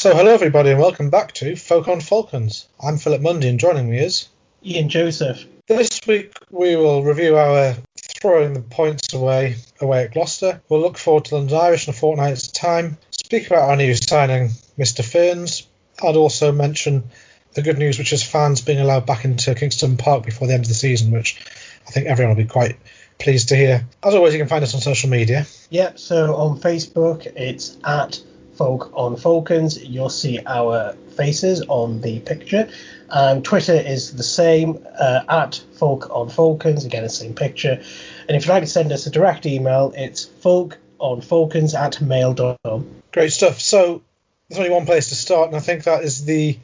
So, hello everybody, and welcome back to Folk on Falcons. I'm Philip Mundy, and joining me is Ian Joseph. This week we will review our throwing the points away away at Gloucester. We'll look forward to London Irish in a fortnight's time. Speak about our new signing, Mr. Fearns. I'd also mention the good news, which is fans being allowed back into Kingston Park before the end of the season, which I think everyone will be quite pleased to hear. As always, you can find us on social media. Yep, so on Facebook it's at Folk on Falcons. You'll see our faces on the picture. Um, Twitter is the same uh, at Folk on Falcons. Again, the same picture. And if you'd like to send us a direct email, it's folk on falcons at mail.com. Great stuff. So there's only one place to start, and I think that is the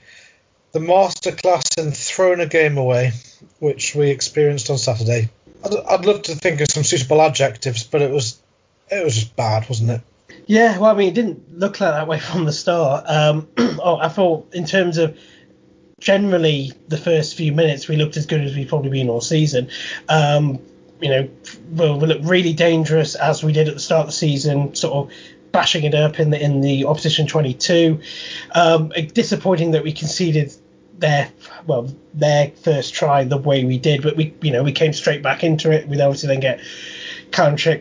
the masterclass in throwing a game away, which we experienced on Saturday. I'd, I'd love to think of some suitable adjectives, but it was it was just bad, wasn't it? Yeah, well, I mean, it didn't look like that way from the start. Um, oh, I thought in terms of generally the first few minutes, we looked as good as we've probably been all season. Um, you know, we look really dangerous as we did at the start of the season, sort of bashing it up in the in the opposition 22. Um, disappointing that we conceded their well their first try the way we did, but we you know we came straight back into it. We obviously then get counter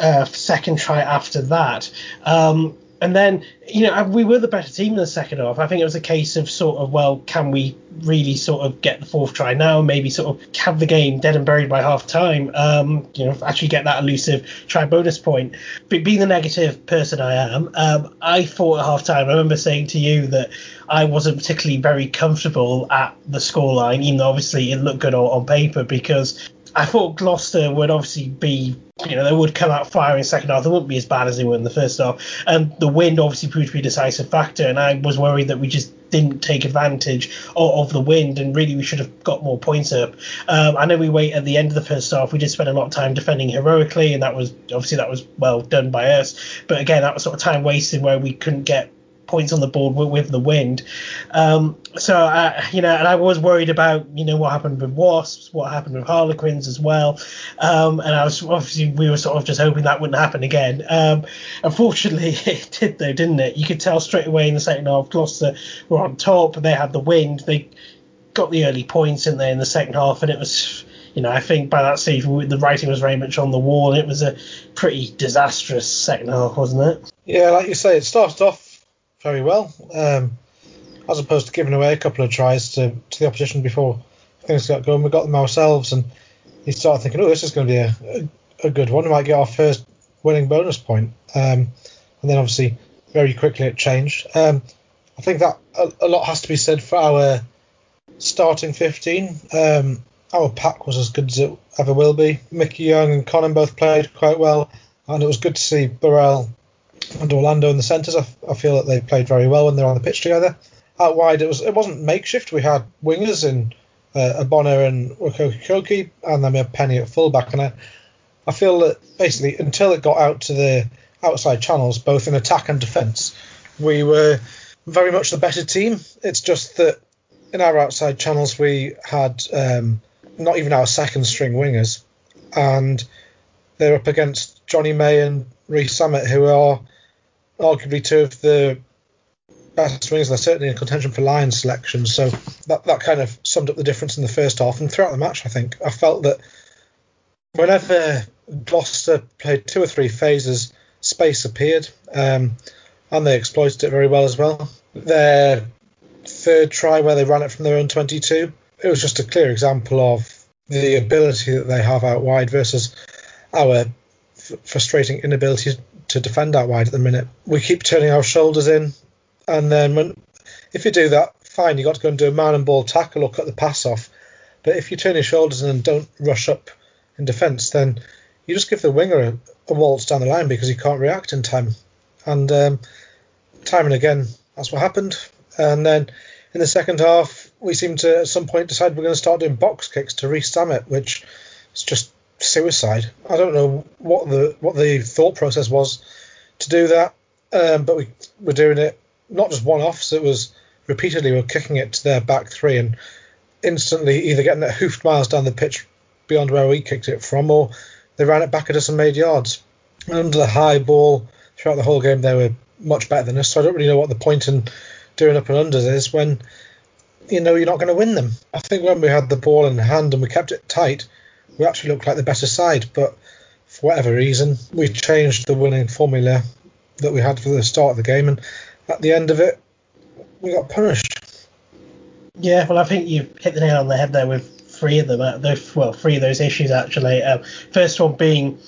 uh, second try after that. Um, and then, you know, we were the better team in the second half. I think it was a case of sort of, well, can we really sort of get the fourth try now? Maybe sort of have the game dead and buried by half time. Um, you know, actually get that elusive try bonus point. But being the negative person I am, um, I thought at half time, I remember saying to you that I wasn't particularly very comfortable at the scoreline, even though obviously it looked good on paper because I thought Gloucester would obviously be, you know, they would come out firing second half. They wouldn't be as bad as they were in the first half. And the wind obviously proved to be a decisive factor. And I was worried that we just didn't take advantage of, of the wind. And really, we should have got more points up. Um, I know we wait at the end of the first half. We did spend a lot of time defending heroically, and that was obviously that was well done by us. But again, that was sort of time wasted where we couldn't get points on the board with, with the wind. Um, so, uh, you know, and I was worried about, you know, what happened with Wasps, what happened with Harlequins as well. Um, and I was obviously, we were sort of just hoping that wouldn't happen again. Um, unfortunately, it did, though, didn't it? You could tell straight away in the second half, Gloucester were on top, they had the wind, they got the early points in there in the second half, and it was you know, I think by that stage the writing was very much on the wall. It was a pretty disastrous second half, wasn't it? Yeah, like you say, it started off very well, um, as opposed to giving away a couple of tries to, to the opposition before things got going. We got them ourselves, and you started thinking, oh, this is going to be a, a, a good one. We might get our first winning bonus point. Um, and then obviously very quickly it changed. Um, I think that a, a, lot has to be said for our starting 15. Um, our pack was as good as it ever will be. Mickey Young and Connon both played quite well, and it was good to see Burrell and Orlando in the centres. I, I, feel that they played very well when they're on the pitch together. Out wide, it was it wasn't makeshift. We had wingers in uh, Abona and Koki, and then we had Penny at fullback. And I, I feel that basically until it got out to the outside channels, both in attack and defence, we were very much the better team. It's just that in our outside channels we had um, not even our second string wingers, and they're up against Johnny May and Rees-Zammit, who are arguably two of the best wingers. They're certainly in contention for Lions selection. So that, that kind of summed up the difference in the first half. And throughout the match, I think I felt that whenever Gloucester played two or three phases, space appeared, um, and they exploited it very well as well. Their third try, where they ran it from their own 22, it was just a clear example of the ability that they have out wide versus our f- frustrating inability to defend out wide at the minute. We keep turning our shoulders in, and then when if you do that, fine, you got to go and do a man and ball tackle or cut the pass off. But if you turn your shoulders in and don't rush up in defence, then you just give the winger a, a, waltz down the line because he can't react in time. And um, time and again, that's what happened. And then in the second half, we seem to at some point decide we're going to start doing box kicks to Rees-Zammit, which is just suicide. I don't know what the what the thought process was to do that, um, but we were doing it not just one offs. It was repeatedly we are kicking it to their back three and instantly either getting it hoofed miles down the pitch beyond where we kicked it from, or they ran it back at us and made yards. And under the high ball throughout the whole game, they were much better than us, so I don't really know what the point in doing up and unders is when you know you're not going to win them. I think when we had the ball in hand and we kept it tight, we actually looked like the better side. But for whatever reason, we changed the winning formula that we had for the start of the game, and at the end of it, we got punished. Yeah, well, I think you hit the nail on the head there with three of them. Uh, well, three of those issues actually. Um, first one being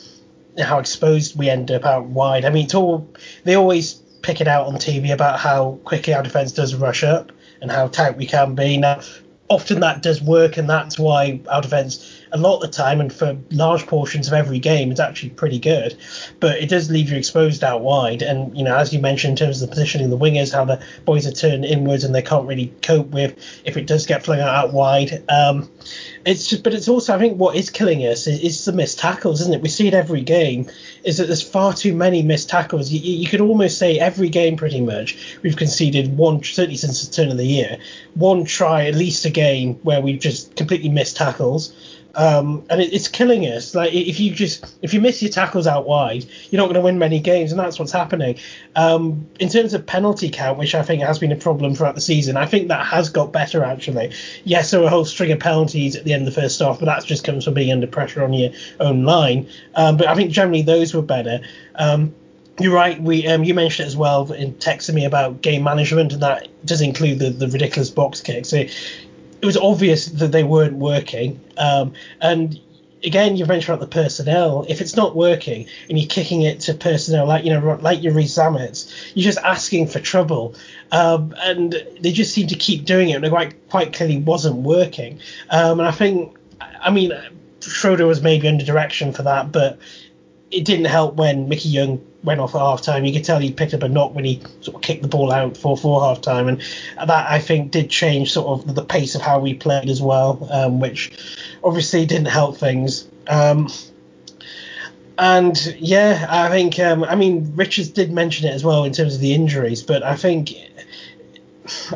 how exposed we end up out wide. I mean, it's all they always pick it out on TV about how quickly our defense does rush up and how tight we can be. Now, often that does work, and that's why our defense a lot of the time and for large portions of every game is actually pretty good. But it does leave you exposed out wide. And, you know, as you mentioned in terms of the positioning of the wingers, how the boys are turned inwards and they can't really cope with if it does get flung out, out wide. Um, it's just, but it's also, I think, what is killing us is, is, the missed tackles, isn't it? We see it every game. Is that there's far too many missed tackles. You, you could almost say every game, pretty much, we've conceded one, certainly since the turn of the year, one try at least a game where we've just completely missed tackles. Um, and it, it's killing us. Like if you just if you miss your tackles out wide, you're not going to win many games, and that's what's happening. Um, in terms of penalty count, which I think has been a problem throughout the season, I think that has got better actually. Yes, there were a whole string of penalties at the end of the first half, but that just comes from being under pressure on your own line. Um, but I think generally those were better. Um, you're right. We um, you mentioned it as well in texting me about game management, and that does include the, the ridiculous box kicks. So it was obvious that they weren't working. Um, and again, you mentioned about the personnel. If it's not working and you're kicking it to personnel like you know like your Zammit's, you're just asking for trouble. Um, and they just seem to keep doing it, and it quite quite clearly wasn't working. Um, and I think, I mean, Schroeder was maybe under direction for that, but it didn't help when Mickey Young went off at half time. You could tell he picked up a knock when he sort of kicked the ball out for for half time, and that I think did change sort of the pace of how we played as well, um, which obviously didn't help things. Um, and yeah, I think um, I mean Richards did mention it as well in terms of the injuries, but I think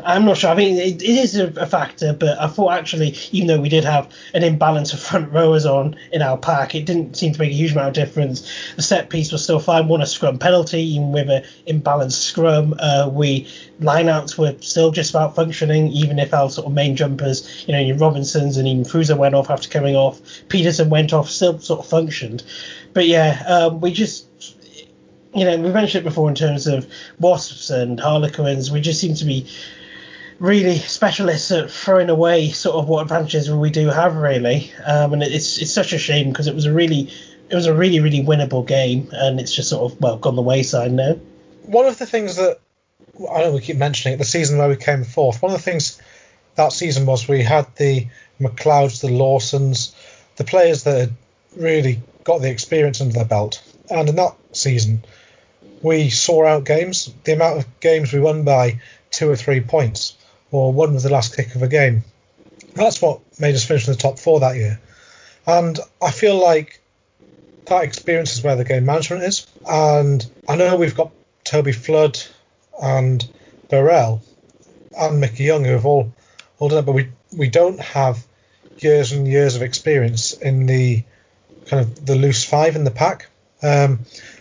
I'm not sure. I mean, it, it is a, factor, but I thought actually, even though we did have an imbalance of front rowers on in our pack, it didn't seem to make a huge amount of difference. The set piece was still fine. Won a scrum penalty, even with an imbalanced scrum. Uh, we lineouts were still just about functioning, even if our sort of main jumpers, you know, your Robinsons and even Fusa went off after coming off. Peterson went off, still sort of functioned. But yeah, um, we just you know, we mentioned it before in terms of wasps and harlequins. We just seem to be really specialists at throwing away sort of what advantages we do have, really. Um, and it's it's such a shame because it was a really it was a really really winnable game, and it's just sort of well gone the wayside now. One of the things that I know we keep mentioning it, the season where we came fourth. One of the things that season was we had the McLeods, the Lawsons, the players that had really got the experience under their belt. And in that season, we saw out games. The amount of games we won by two or three points, or one with the last kick of a game. That's what made us finish in the top four that year. And I feel like that experience is where the game management is. And I know we've got Toby Flood and Burrell and Mickey Young who have all, all done it, but we, we don't have years and years of experience in the kind of the loose five in the pack. Um,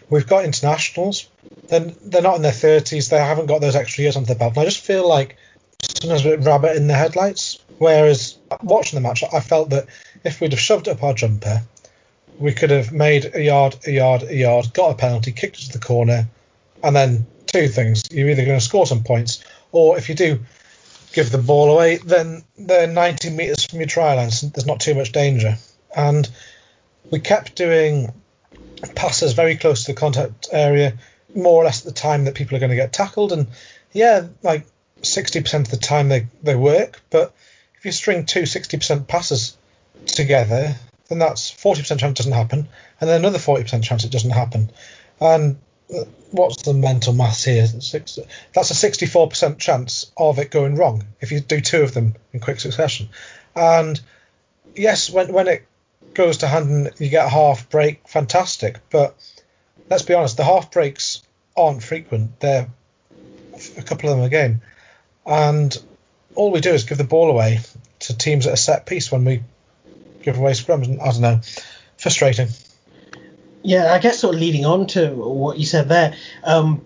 we've got internationals. Then they're not in their 30s. They haven't got those extra years under their belt. And I just feel like sometimes a bit rabbit in the headlights. Whereas watching the match, I felt that if we'd have shoved up our jumper, we could have made a yard, a yard, a yard, got a penalty, kicked it to the corner, and then two things: you're either going to score some points, or if you do give the ball away, then they're 90 metres from your try line. So there's not too much danger. And we kept doing passes very close to the contact area, more or less at the time that people are going to get tackled. And yeah, like 60% of the time they, they work, but if you string two 60% passes together, then that's 40% chance it doesn't happen, and then another 40% chance it doesn't happen. And uh, what's the mental maths here? That's a 64% chance of it going wrong if you do two of them in quick succession. And yes, when when it goes to hand and you get a half break, fantastic. But let's be honest, the half breaks aren't frequent. They're a couple of them a game. And all we do is give the ball away to teams at a set piece when we give away scrums. I don't know. Frustrating. Yeah, I guess sort of leading on to what you said there. Um,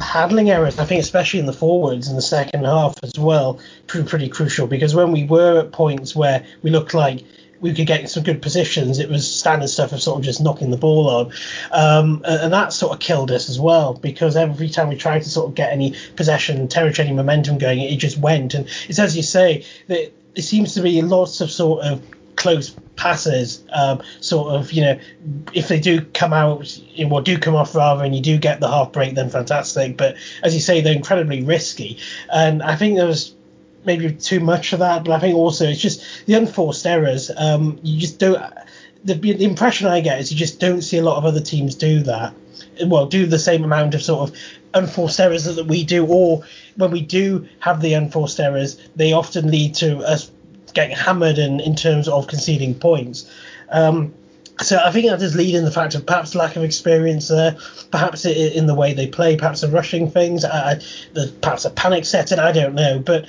handling errors, I think, especially in the forwards in the second half as well, proved pretty crucial because when we were at points where we looked like we could get in some good positions, it was standard stuff of sort of just knocking the ball on. Um, and that sort of killed us as well because every time we tried to sort of get any possession, territory, any momentum going, it just went. And it's as you say, that it seems to be lots of sort of close passes, um, sort of, you know, if they do come out, or do come off rather, and you do get the half break, then fantastic. But as you say, they're incredibly risky. And I think there was maybe too much of that, but I think also it's just the unforced errors. Um, you just don't. The, the impression I get is you just don't see a lot of other teams do that. Well, do the same amount of sort of unforced errors that we do, or when we do have the unforced errors, they often lead to us getting hammered in, in terms of conceding points. Um, so I think that does lead in the fact of perhaps lack of experience there, perhaps in the way they play, perhaps the rushing things, perhaps a panic setting, I don't know. But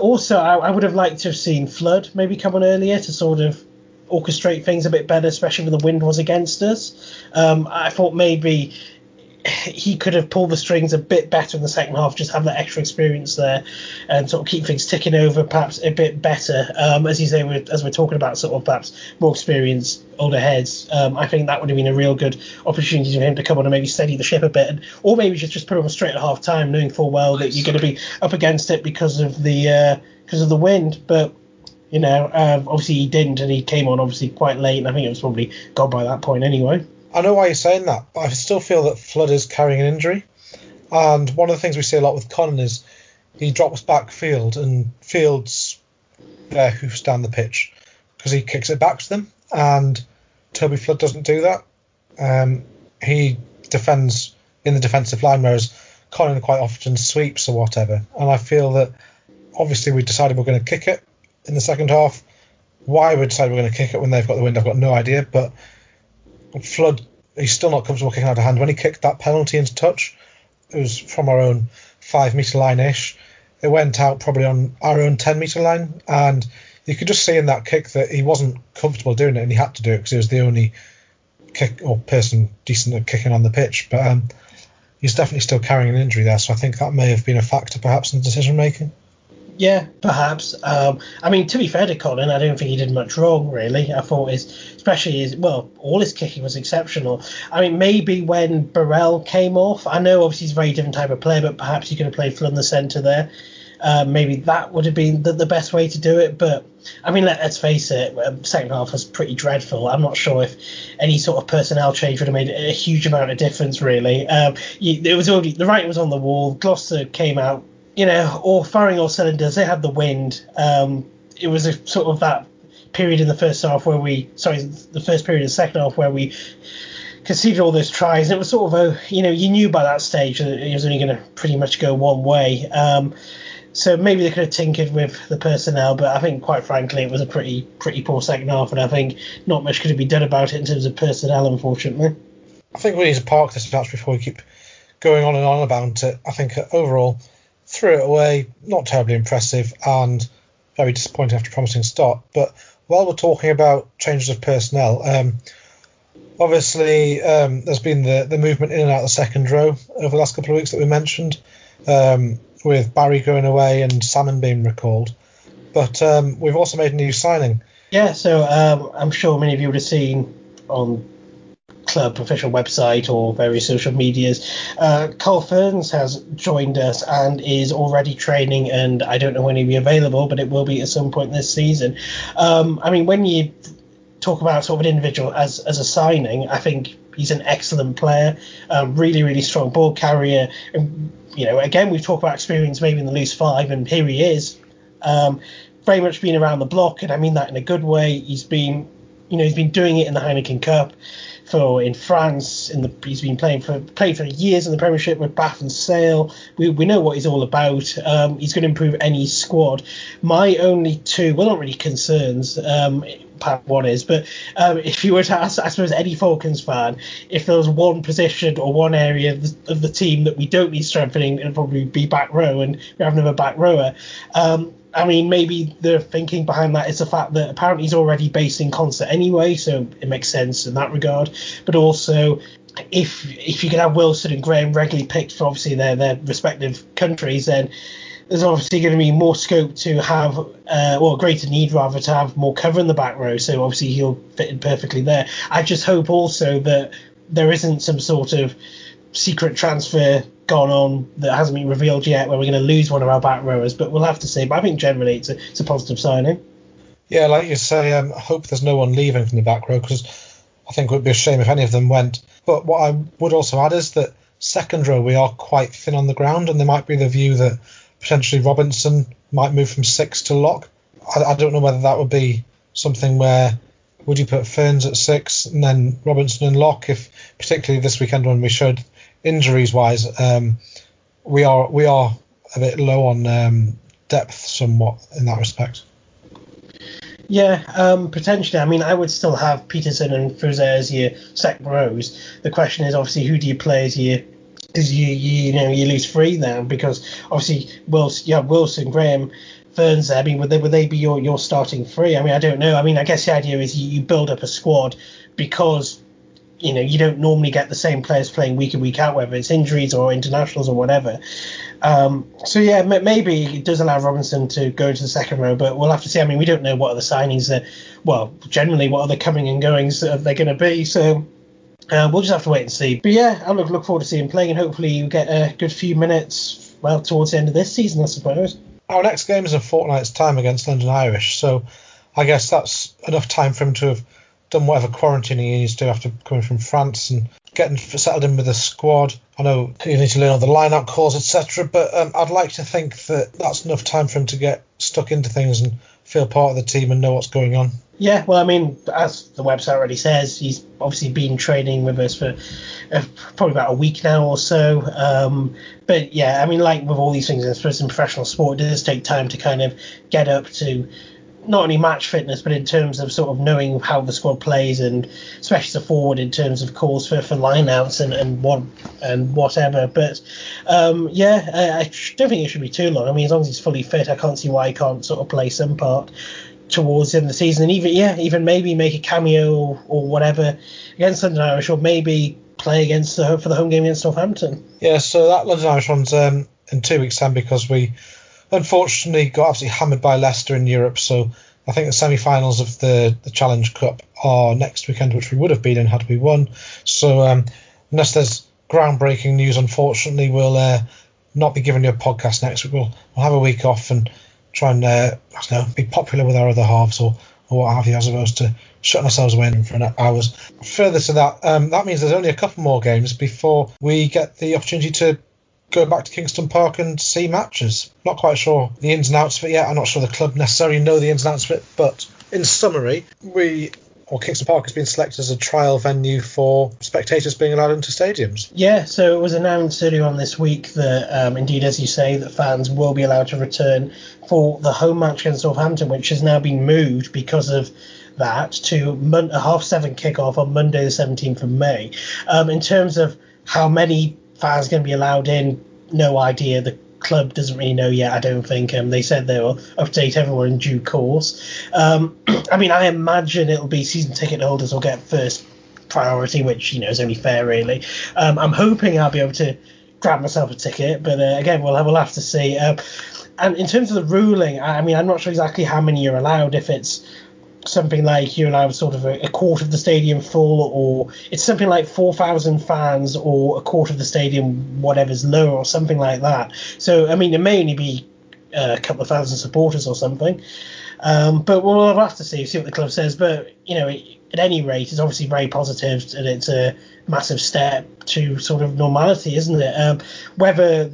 also, I, I, would have liked to have seen Flood maybe come on earlier to sort of orchestrate things a bit better, especially when the wind was against us. Um, I thought maybe he could have pulled the strings a bit better in the second half, just have that extra experience there, and sort of keep things ticking over perhaps a bit better. Um, as you say, we're, as we're talking about sort of perhaps more experienced older heads, um, I think that would have been a real good opportunity for him to come on and maybe steady the ship a bit, and, or maybe just just put him straight at half time, knowing full well that you're going to be up against it because of the uh, because of the wind, but. You know, um, obviously he didn't, and he came on obviously quite late, and I think it was probably gone by that point anyway. I know why you're saying that, but I still feel that Flood is carrying an injury. And one of the things we see a lot with Connon is he drops back field and Fields uh, hoofs down the pitch because he kicks it back to them. And Toby Flood doesn't do that. Um, he defends in the defensive line, whereas Connon quite often sweeps or whatever. And I feel that obviously we decided we're going to kick it in the second half. Why we decided we're going to kick it when they've got the wind, I've got no idea. But Flood, he's still not comfortable kicking out of hand. When he kicked that penalty into touch, it was from our own five metre line ish. It went out probably on our own 10 metre line, and you could just see in that kick that he wasn't comfortable doing it, and he had to do it because he was the only kick or person decent at kicking on the pitch. But um, he's definitely still carrying an injury there, so I think that may have been a factor perhaps in decision making. Yeah, perhaps. Um, I mean, to be fair to Colin, I don't think he did much wrong, really. I thought his, especially his, well, all his kicking was exceptional. I mean, maybe when Burrell came off, I know obviously he's a very different type of player, but perhaps he could have played in the centre there. Uh, maybe that would have been the, the, best way to do it. But I mean, let, us face it, um, second half was pretty dreadful. I'm not sure if any sort of personnel change would have made a huge amount of difference, really. Um, it was already the writing was on the wall. Gloucester came out you know, all firing all cylinders. They had the wind. Um, it was a sort of that period in the first half where we, sorry, the first period of the second half where we conceded all those tries. And it was sort of a, you know, you knew by that stage that it was only going to pretty much go one way. Um, so maybe they could have tinkered with the personnel, but I think quite frankly it was a pretty pretty poor second half, and I think not much could have been done about it in terms of personnel, unfortunately. I think we need to park this match before we keep going on and on about it. I think overall threw it away, not terribly impressive, and very disappointing after a promising start. But while we're talking about changes of personnel, um, obviously um, there's been the, the movement in and out of the second row over the last couple of weeks that we mentioned, um, with Barry going away and Salmon being recalled. But um, we've also made a new signing. Yeah, so um, I'm sure many of you would have seen on club official website or various social medias. Uh, Carl Fearns has joined us and is already training, and I don't know when he'll be available, but it will be at some point this season. Um, I mean, when you talk about sort of an individual as as a signing, I think he's an excellent player, um, really really strong ball carrier. And, you know, again we've talked about experience maybe in the loose five, and here he is. Um, very much been around the block, and I mean that in a good way. He's been, you know, he's been doing it in the Heineken Cup for in France. In the he's been playing for playing for years in the Premiership with Bath and Sale. We, we know what he's all about. Um, he's going to improve any squad. My only two, well, not really concerns. Um, part one is, but um, if you were to ask, I suppose, any Falcons fan, if there was one position or one area of the, of the team that we don't need strengthening, it'd probably be back row, and we have another back rower. Um, I mean, maybe the thinking behind that is the fact that apparently he's already based in Consett anyway, so it makes sense in that regard. But also, if if you could have Wilson and Graham regularly picked for obviously their their respective countries, then there's obviously going to be more scope to have, uh, or greater need rather, to have more cover in the back row. So obviously he'll fit in perfectly there. I just hope also that there isn't some sort of secret transfer gone on that hasn't been revealed yet, where we're going to lose one of our back rowers. But we'll have to see. But I think generally it's a, it's a positive signing. Yeah, like you say, um, I hope there's no one leaving from the back row because I think it would be a shame if any of them went. But what I would also add is that second row we are quite thin on the ground, and there might be the view that potentially Robinson might move from six to lock. I, I don't know whether that would be something where would you put Fearns at six and then Robinson and lock if particularly this weekend when we showed injuries wise um, we are we are a bit low on um, depth somewhat in that respect. Yeah, um, potentially. I mean, I would still have Peterson and Fouza as your second rows. The question is obviously who do you play as your because you, you you know you lose three now because obviously Wilson you have Wilson Graham Fearns there. I mean would they would they be your, your starting three? I mean I don't know. I mean I guess the idea is you, you build up a squad because you know you don't normally get the same players playing week in week out whether it's injuries or internationals or whatever. Um, so yeah, m- maybe it does allow Robinson to go into the second row, but we'll have to see. I mean, we don't know what other signings that, well, generally what other coming and goings that they're going to be. So uh, we'll just have to wait and see. But yeah, I look look forward to seeing him playing, and hopefully you get a good few minutes. Well, towards the end of this season, I suppose. Our next game is in fortnight's time against London Irish, so I guess that's enough time for him to have done whatever quarantining he needs to after coming from France and getting settled in with the squad. I know he needs to learn all the line-out calls, etc. But um, I'd like to think that that's enough time for him to get stuck into things and feel part of the team and know what's going on. Yeah, well, I mean, as the website already says, he's obviously been training with us for uh, probably about a week now or so. Um, but yeah, I mean, like with all these things, especially in professional sport, it does take time to kind of get up to not only match fitness, but in terms of sort of knowing how the squad plays, and especially the forward in terms of calls for, for lineouts and and what and whatever. But um, yeah, I, I, don't think it should be too long. I mean, as long as he's fully fit, I can't see why he can't sort of play some part towards the end of the season, and even yeah, even maybe make a cameo or, whatever against London Irish, or maybe play against the, for the home game against Northampton. Yeah, so that London Irish one's um, in two weeks' time because we unfortunately got absolutely hammered by Leicester in Europe. So I think the semi-finals of the, the Challenge Cup are next weekend, which we would have been in had we won. So um, unless there's groundbreaking news, unfortunately, we'll uh, not be giving you a podcast next week. We'll, we'll have a week off and try and uh, I don't know, be popular with our other halves or, or what have you, as opposed to shutting ourselves away in for an hours. Further to that, um, that means there's only a couple more games before we get the opportunity to go back to Kingston Park and see matches. Not quite sure the ins and outs of it yet. I'm not sure the club necessarily know the ins and outs of it, but in summary, we or Kingston Park has been selected as a trial venue for spectators being allowed into stadiums. Yeah, so it was announced earlier on this week that, um, indeed, as you say, that fans will be allowed to return for the home match against Northampton, which has now been moved because of that to a half seven kickoff on Monday, the 17th of May. Um, in terms of how many fans going to be allowed in, no idea. The club doesn't really know yet, I don't think. Um, they said they will update everyone in due course. Um, I mean, I imagine it'll be season ticket holders will get first priority, which you know is only fair, really. Um, I'm hoping I'll be able to grab myself a ticket, but uh, again, we'll we'll have to see. Um, and in terms of the ruling, I mean, I'm not sure exactly how many you're allowed. If it's something like you and I allowed sort of a, a, quarter of the stadium full, or it's something like 4,000 fans, or a quarter of the stadium, whatever's lower, or something like that. So, I mean, it may only be uh, a couple of thousand supporters or something. Um, but we'll have to see, see what the club says. But, you know, at any rate, it's obviously very positive and it's a massive step to sort of normality, isn't it? Um, whether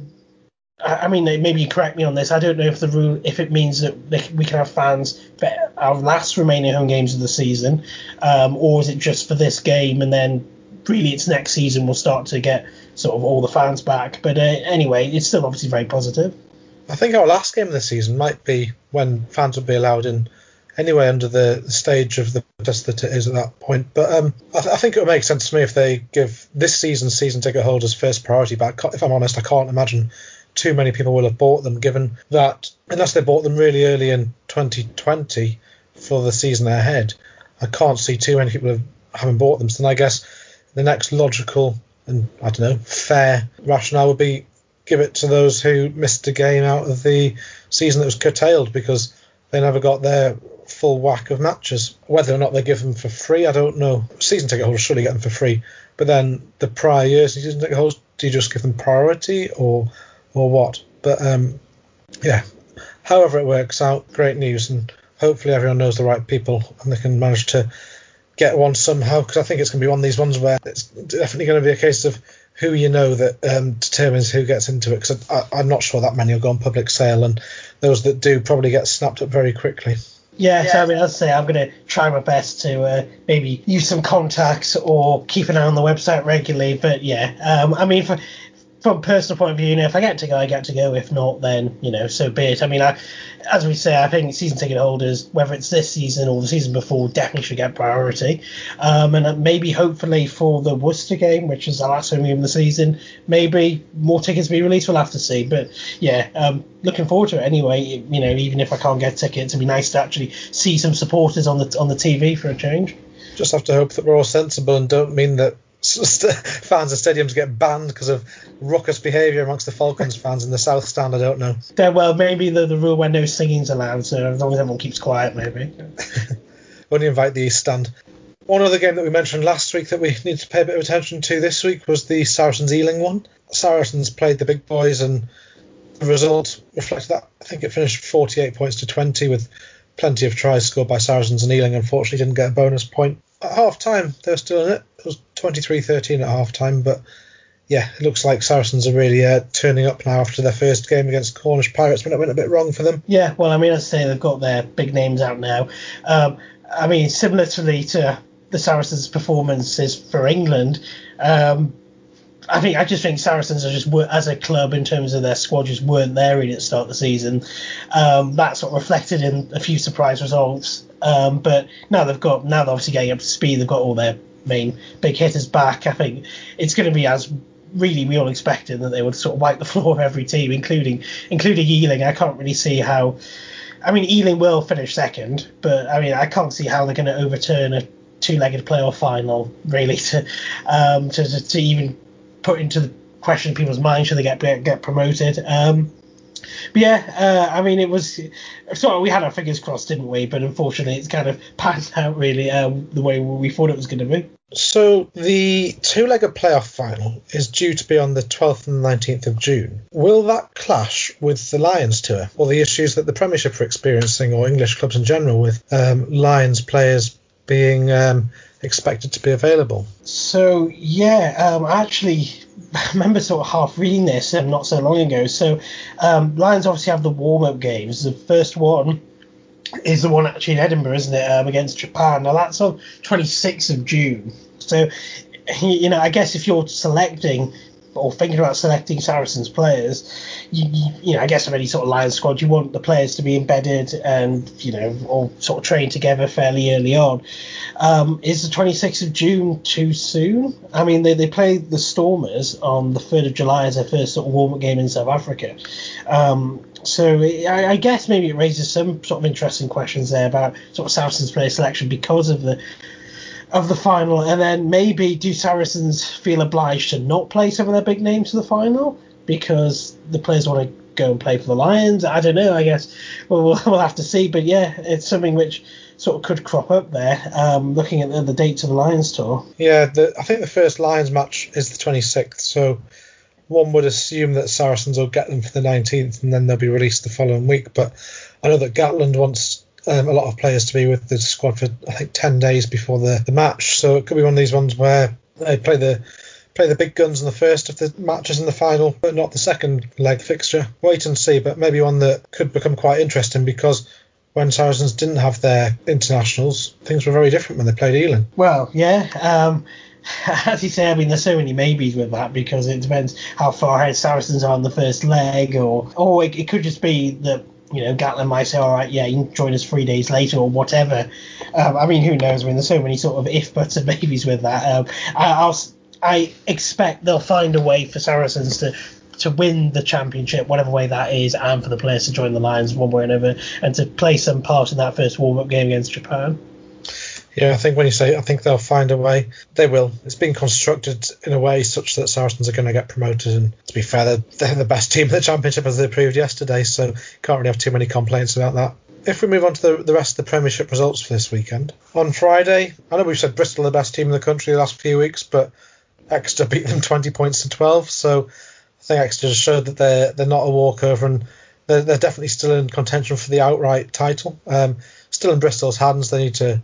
I mean, maybe you correct me on this. I don't know if the rule, if it means that we can have fans for our last remaining home games of the season, um, or is it just for this game and then really it's next season we'll start to get sort of all the fans back. But uh, anyway, it's still obviously very positive. I think our last game of the season might be when fans would be allowed in anyway under the, stage of the dust that it is at that point. But um, I, th- I, think it would make sense to me if they give this season's season ticket holders first priority. back. if I'm honest, I can't imagine too many people will have bought them, given that unless they bought them really early in 2020 for the season ahead, I can't see too many people having bought them. So then I guess the next logical and I don't know fair rationale would be give it to those who missed a game out of the season that was curtailed because they never got their full whack of matches. Whether or not they give them for free, I don't know. Season ticket holders surely get them for free, but then the prior years season ticket holders, do you just give them priority or or what? But um, yeah, however it works out, great news, and hopefully everyone knows the right people and they can manage to get one somehow. Because I think it's going to be one of these ones where it's definitely going to be a case of who you know that um, determines who gets into it. Because I'm not sure that many will go on public sale, and those that do probably get snapped up very quickly. Yeah, yeah. so I mean, as I say, I'm going to try my best to uh, maybe use some contacts or keep an eye on the website regularly. But yeah, um, I mean, for from personal point of view, you know, if I get to go, I get to go. If not, then you know, so be it. I mean, I, as we say, I think season ticket holders, whether it's this season or the season before, definitely should get priority. Um, and maybe, hopefully, for the Worcester game, which is the last home game of the season, maybe more tickets will be released. We'll have to see. But yeah, um, looking forward to it anyway. You know, even if I can't get tickets, it'd be nice to actually see some supporters on the on the TV for a change. Just have to hope that we're all sensible and don't mean that fans of stadiums get banned because of raucous behaviour amongst the Falcons fans in the South Stand. I don't know. Yeah, well, maybe the, the rule where no singing's allowed, so as long as everyone keeps quiet, maybe. Only invite the East Stand. One other game that we mentioned last week that we need to pay a bit of attention to this week was the Saracens Ealing one. Saracens played the big boys and the result reflected that. I think it finished 48 points to 20 with plenty of tries scored by Saracens and Ealing. Unfortunately, didn't get a bonus point. At half time, they were still in it. It was 23-13 at half time, but yeah, it looks like Saracens are really uh, turning up now after their first game against Cornish Pirates when it went a bit wrong for them. Yeah, well, I mean, as I say, they've got their big names out now. Um, I mean, similarly to the Saracens' performances for England, um, I think I just think Saracens are just as a club in terms of their squad just weren't there really at the start of the season. Um, that sort of reflected in a few surprise results. Um, but now they've got now they're obviously getting up to speed. They've got all their main big hitters back. I think it's going to be as really we all expected that they would sort of wipe the floor of every team, including including Ealing. I can't really see how. I mean, Ealing will finish second, but I mean, I can't see how they're going to overturn a two-legged playoff final really to um, to, to, to even put into the question people's minds should they get get promoted. Um, but yeah, uh, I mean, it was sort of we had our fingers crossed, didn't we? But unfortunately, it's kind of panned out really um, the way we thought it was going to be. So the two-legged playoff final is due to be on the 12th and 19th of June. Will that clash with the Lions tour or the issues that the Premiership are experiencing, or English clubs in general, with um, Lions players being um, expected to be available? So yeah, um, I remember sort of half reading this um, not so long ago. So um, Lions obviously have the warm-up games. The first one is the one actually in Edinburgh, isn't it, um, against Japan? Now that's on 26th of June. So you know, I guess if you're selecting or thinking about selecting Saracens players, you, you, you, know, I guess of any sort of Lions squad, you want the players to be embedded and, you know, all sort of trained together fairly early on. Um, is the 26th of June too soon? I mean, they, they play the Stormers on the 3rd of July as their first sort of warm-up game in South Africa. Um, so I, I, guess maybe it raises some sort of interesting questions there about sort of Saracens player selection because of the of the final, and then maybe do Saracens feel obliged to not play some of their big names for the final because the players want to go and play for the Lions? I don't know. I guess we'll, we'll have to see. But yeah, it's something which sort of could crop up there. Um, looking at the, the dates of the Lions tour. Yeah, the, I think the first Lions match is the 26th, so one would assume that Saracens will get them for the 19th and then they'll be released the following week. But I know that Gatland wants um, a lot of players to be with the squad for I think 10 days before the, the match. So it could be one of these ones where they play the play the big guns in the first of the matches in the final, but not the second leg fixture. Wait and see, but maybe one that could become quite interesting because when Saracens didn't have their internationals, things were very different when they played Ealing. Well, yeah. Um, as you say, I mean, there's so many maybes with that because it depends how far ahead Saracens are on the first leg, or or it, it could just be that you know, Gatland might say, all right, yeah, you can join us three days later or whatever. Um, I mean, who knows? I mean, there's so many sort of if buts and maybes with that. Um, I, I expect they'll find a way for Saracens to to win the championship, whatever way that is, and for the players to join the Lions one way or another, and to play some part in that first warm up game against Japan. Yeah, I think when you say I think they'll find a way, they will. It's been constructed in a way such that Saracens are going to get promoted. And to be fair, they're, they're the best team in the championship as they proved yesterday, so can't really have too many complaints about that. If we move on to the, the rest of the Premiership results for this weekend, on Friday, I know we've said Bristol are the best team in the country the last few weeks, but Exeter beat them 20 points to 12, so I think Exeter showed that they're they're not a walkover and they're, they're definitely still in contention for the outright title. Um, still in Bristol's hands, they need to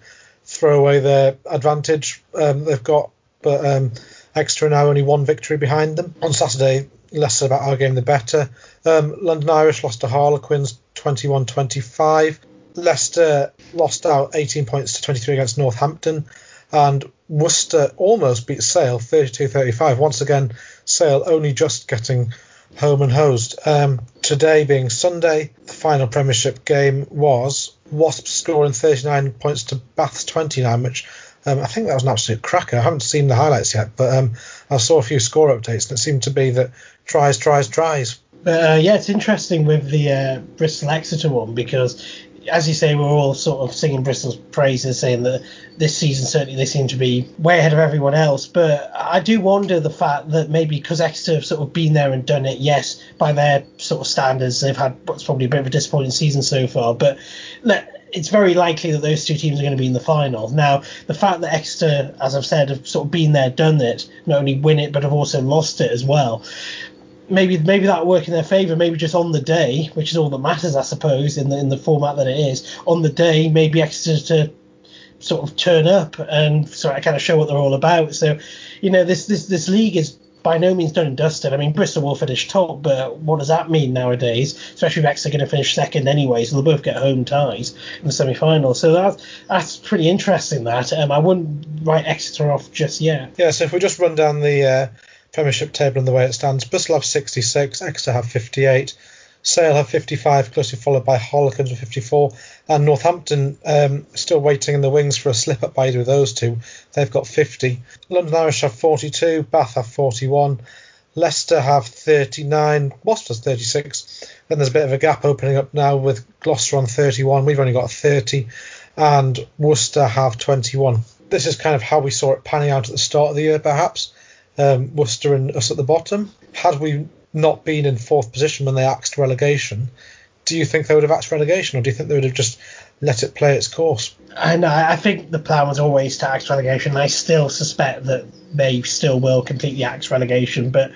throw away their advantage um, they've got, but um, now only one victory behind them. On Saturday, less about our game, the better. Um, London Irish lost to Harlequins 21 25. Leicester lost out 18 points to 23 against Northampton. And Worcester almost beat Sale 32 35. Once again, Sale only just getting home and hosed. Um, today being Sunday, the final Premiership game was Wasps scoring 39 points to Bath's 29, which um, I think that was an absolute cracker. I haven't seen the highlights yet, but um, I saw a few score updates and it seemed to be that tries, tries, tries. Uh, yeah, it's interesting with the uh, Bristol Exeter one because, as you say, we're all sort of singing Bristol's praises, saying that this season certainly they seem to be way ahead of everyone else. But I do wonder the fact that maybe because Exeter have sort of been there and done it, yes, by their sort of standards, they've had what's probably a bit of a disappointing season so far. But it's very likely that those two teams are going to be in the final. Now, the fact that Exeter, as I've said, have sort of been there, done it, not only win it, but have also lost it as well maybe maybe that work in their favour. Maybe just on the day, which is all that matters, I suppose, in the in the format that it is. On the day, maybe Exeter to sort of turn up and sort of kind of show what they're all about. So, you know, this this this league is by no means done and dusted. I mean, Bristol will finish top, but what does that mean nowadays? Especially if Exeter are going to finish second anyway, so they'll both get home ties in the semi-final. So that's that's pretty interesting. That um, I wouldn't write Exeter off just yet. Yeah. So if we just run down the uh, Premiership table and the way it stands. Bristol have 66, Exeter have 58, Sale have 55, closely followed by Harlequins with 54, and Northampton um, still waiting in the wings for a slip up by either of those two. They've got 50. London Irish have 42, Bath have 41, Leicester have 39, Wasps has 36. Then there's a bit of a gap opening up now with Gloucester on 31. We've only got 30, and Worcester have 21. This is kind of how we saw it panning out at the start of the year, perhaps um, Worcester and us at the bottom. Had we not been in fourth position when they axed relegation, do you think they would have axed relegation, or do you think they would have just let it play its course? And I think the plan was always to axe relegation. I still suspect that they still will completely axe relegation, but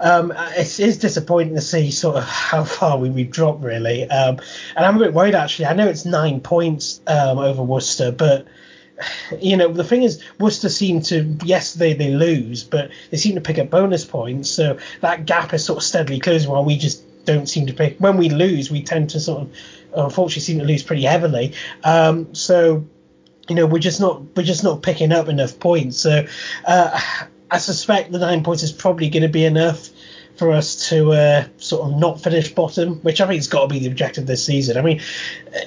um, it is disappointing to see sort of how far we, we've dropped, really. Um, and I'm a bit worried, actually. I know it's nine points um, over Worcester, but you know, the thing is, Worcester seem to, yes, they, they lose, but they seem to pick up bonus points. So that gap is sort of steadily closing while we just don't seem to pick. When we lose, we tend to sort of, unfortunately, seem to lose pretty heavily. Um, so, you know, we're just not we're just not picking up enough points. So, uh, I suspect the nine points is probably going to be enough for us to uh, sort of not finish bottom, which I think has got to be the objective this season. I mean,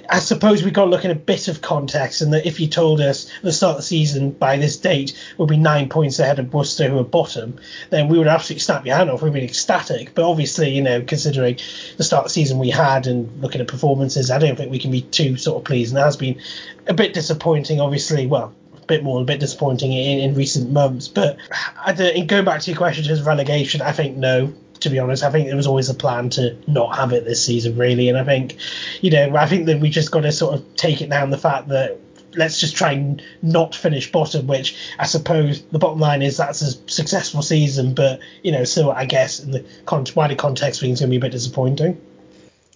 I suppose we've got to look at a bit of context, and that if you told us the start of the season by this date we'll be nine points ahead of Worcester, who are bottom, then we would absolutely snap your hand off. We'd be ecstatic. But obviously, you know, considering the start of the season we had and looking at performances, I don't think we can be too sort of pleased. And that has been a bit disappointing, obviously. Well, a bit more, a bit disappointing in, in recent months. But I don't, going back to your question to relegation, I think no to be honest. I think there was always a plan to not have it this season, really. And I think, you know, I think that we just got to sort of take it down the fact that let's just try and not finish bottom, which I suppose the bottom line is that's a successful season, but, you know, so I guess, in the con- wider context, it's going to be a bit disappointing.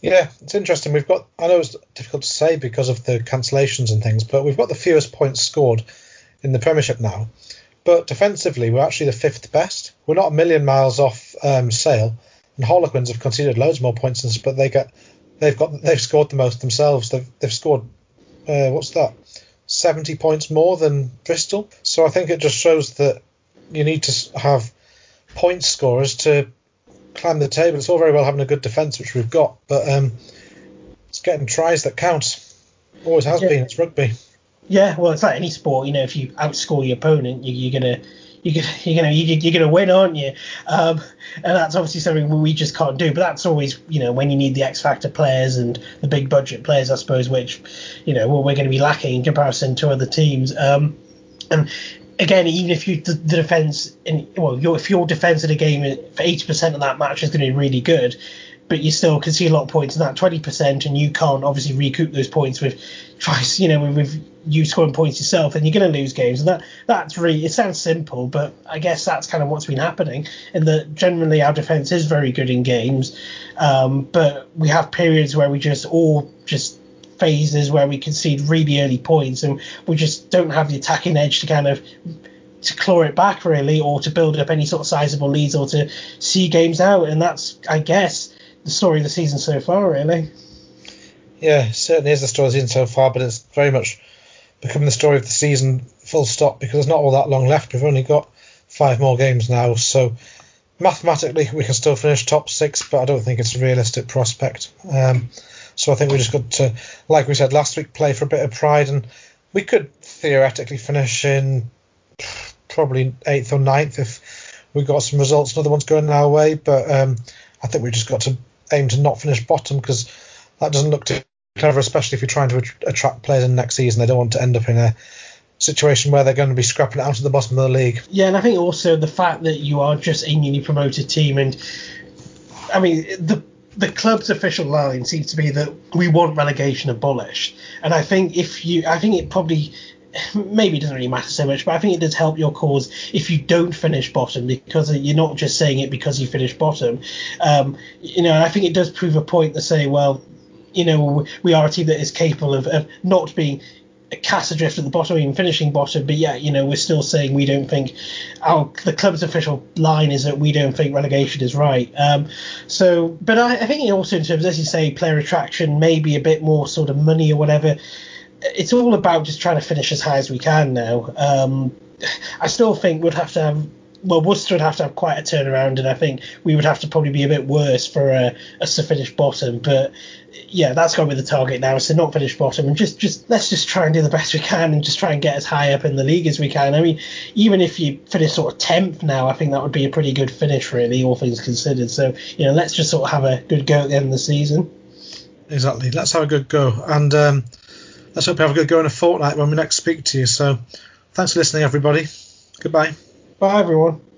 Yeah, it's interesting. We've got, I know it's difficult to say because of the cancellations and things, but we've got the fewest points scored in the Premiership now. But defensively, we're actually the fifth best. We're not a million miles off um, Sale, and Harlequins have conceded loads more points than us, but they get they've got they've scored the most themselves. They've they've scored uh, what's that? 70 points more than Bristol. So I think it just shows that you need to have point scorers to climb the table. It's all very well having a good defence, which we've got, but um, it's getting tries that counts. Always has yeah. been. It's rugby. Yeah, well, it's like any sport. You know, if you outscore your opponent, you, are gonna you you're gonna you're gonna win, aren't you? Um, and that's obviously something we just can't do. But that's always you know when you need the X factor players and the big budget players, I suppose, which you know well, we're going to be lacking in comparison to other teams. Um, and again, even if you the, the defense in well, your, if your defense in a game for eighty percent of that match is going to be really good, but you still can see a lot of points in that twenty percent, and you can't obviously recoup those points with tries, you know, with, with you scoring points yourself, and you're going to lose games. And that that's really it sounds simple, but I guess that's kind of what's been happening. In that generally our defense is very good in games, um, but we have periods where we just all just phases where we concede really early points and we just don't have the attacking edge to kind of to claw it back really or to build up any sort of sizable leads or to see games out and that's I guess the story of the season so far really. Yeah, certainly is the story of the season so far, but it's very much becoming the story of the season full stop because there's not all that long left. We've only got five more games now, so mathematically we can still finish top six, but I don't think it's a realistic prospect. Um, so I think we just got to, like we said last week, play for a bit of pride, and we could theoretically finish in probably eighth or ninth if we got some results and other ones going our way. But um, I think we just got to aim to not finish bottom because that doesn't look too clever, especially if you're trying to attract players in next season. They don't want to end up in a situation where they're going to be scrapping out of the bottom of the league. Yeah, and I think also the fact that you are just a newly promoted team, and I mean the the club's official line seems to be that we want relegation abolished. And I think if you, I think it probably, maybe it doesn't really matter so much, but I think it does help your cause if you don't finish bottom because you're not just saying it because you finish bottom. Um, you know, I think it does prove a point to say, well, you know, we are a team that is capable of, of not being cast adrift at the bottom, even finishing bottom. But yeah, you know, we're still saying we don't think our the club's official line is that we don't think relegation is right. Um, so, but I, I think also in terms, as you say, player attraction, maybe a bit more sort of money or whatever. It's all about just trying to finish as high as we can now. Um, I still think we'd have to have well, Worcester would have to have quite a turnaround, and I think we would have to probably be a bit worse for uh, us to finish bottom. But yeah, that's got to be the target now, is to not finish bottom and just just let's just try and do the best we can and just try and get as high up in the league as we can. I mean, even if you finish sort of tenth now, I think that would be a pretty good finish, really, all things considered. So you know, let's just sort of have a good go at the end of the season. Exactly, let's have a good go, and um, let's hope you have a good go in a fortnight when we next speak to you. So, thanks for listening, everybody. Goodbye. Bye, everyone.